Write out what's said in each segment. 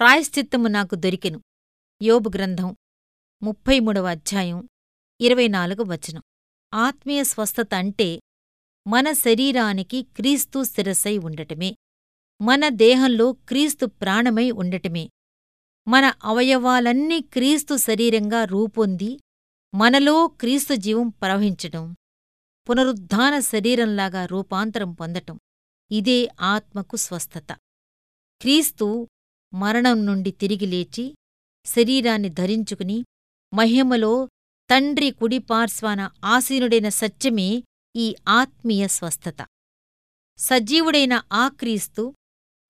ప్రాయశ్చిత్తము నాకు దొరికెను. యోబు గ్రంథం ముప్పై మూడవ అధ్యాయం ఇరవై నాలుగు వచనం. ఆత్మీయ స్వస్థత అంటే మన శరీరానికి క్రీస్తు శిరసై ఉండటమే. మన దేహంలో క్రీస్తు ప్రాణమై ఉండటమే. మన అవయవాలన్నీ క్రీస్తు శరీరంగా రూపొంది మనలో క్రీస్తు జీవం ప్రవహించటం పునరుద్ధాన శరీరంలాగా రూపాంతరం పొందటం. ఇదే ఆత్మకు స్వస్థత. క్రీస్తు మరణం నుండి తిరిగి లేచి శరీరాన్ని ధరించుకుని మహిమలో తండ్రి కుడిపార్శ్వాన ఆసీనుడైన సత్యమే ఈ ఆత్మీయ స్వస్థత. సజీవుడైన ఆ క్రీస్తు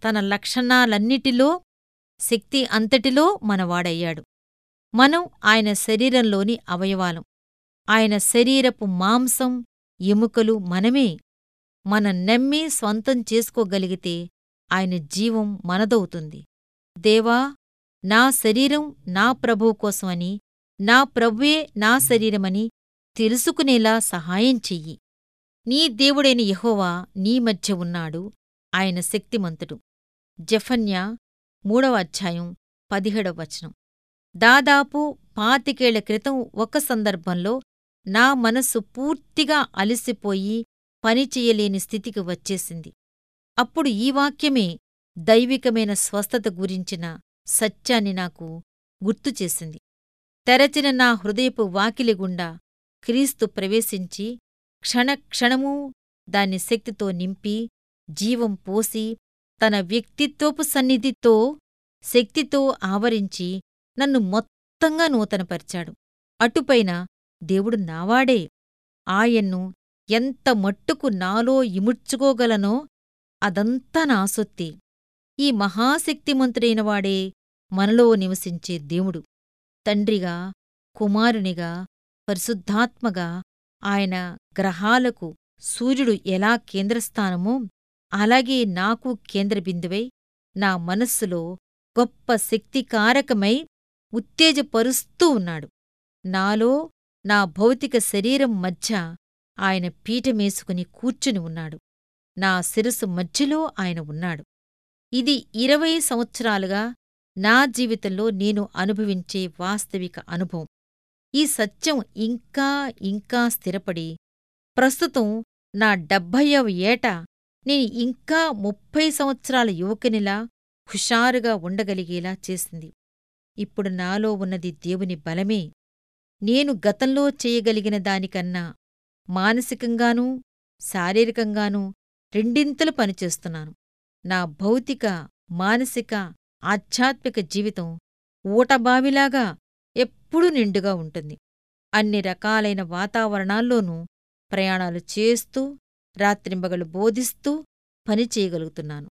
తన లక్షణాలన్నిటిలో శక్తి అంతటిలో మనవాడయ్యాడు. మనం ఆయన శరీరంలోని అవయవాలం. ఆయన శరీరపు మాంసం ఎముకలు మనమే. మనం నమ్మి స్వంతం చేసుకోగలిగితే ఆయన జీవం మనదవుతుంది. దేవా నా శరీరం నా ప్రభువు కోసమని నా ప్రభువే నా శరీరమని తెలుసుకునేలా సహాయం చెయ్యి. నీ దేవుడైన యహోవా నీ మధ్య ఉన్నాడు ఆయన శక్తిమంతుడు. జఫన్యా మూడవ అధ్యాయం పదిహేడవ వచనం. దాదాపు పాతికేళ్ళ క్రితం ఒక సందర్భంలో నా మనస్సు పూర్తిగా అలసిపోయి పనిచెయ్యలేని స్థితికి వచ్చేసింది. అప్పుడు ఈ వాక్యమే దైవికమైన స్వస్థత గురించిన సత్యాన్ని నాకు గుర్తుచేసింది తెరచిన నా హృదయపు వాకిలిగుండా క్రీస్తు ప్రవేశించి క్షణక్షణమూ దాన్ని శక్తితో నింపి జీవం పోసి తన వ్యక్తిత్వపు సన్నిధితో శక్తితో ఆవరించి నన్ను మొత్తంగా నూతనపరిచాడు. అటుపైన దేవుడు నావాడే. ఆయన్ను ఎంత మట్టుకు నాలో ఇముడ్చుకోగలనో అదంతా నా ఈ మహాశక్తిమంతుడైనవాడే మనలో నివసించే దేవుడు. తండ్రిగా కుమారునిగా పరిశుద్ధాత్మగా ఆయన గ్రహాలకు సూర్యుడు ఎలా కేంద్రస్థానమో అలాగే నాకు కేంద్రబిందువై నా మనస్సులో గొప్ప శక్తికారకమై ఉత్తేజపరుస్తూ ఉన్నాడు. నాలో నా భౌతిక శరీరం మధ్య ఆయన పీఠమేసుకుని కూర్చుని ఉన్నాడు. నా శిరసు మధ్యలో ఆయన ఉన్నాడు. ఇది ఇరవై సంవత్సరాలుగా నా జీవితంలో నేను అనుభవించే వాస్తవిక అనుభవం. ఈ సత్యం ఇంకా ఇంకా స్థిరపడి ప్రస్తుతం నా డెబ్భయ్యవ ఏట నేను ఇంకా ముప్పై సంవత్సరాల యువకునిలా హుషారుగా ఉండగలిగేలా చేసింది. ఇప్పుడు నాలో ఉన్నది దేవుని బలమే. నేను గతంలో చేయగలిగిన దానికన్నా మానసికంగానూ శారీరకంగానూ రెండింతలు పనిచేస్తున్నాను. నా భౌతిక మానసిక ఆధ్యాత్మిక జీవితం ఊటబావిలాగా ఎప్పుడూ నిండుగా ఉంటుంది. అన్ని రకాలైన వాతావరణాల్లోనూ ప్రయాణాలు చేస్తూ రాత్రింబగలు బోధిస్తూ పనిచేయగలుగుతున్నాను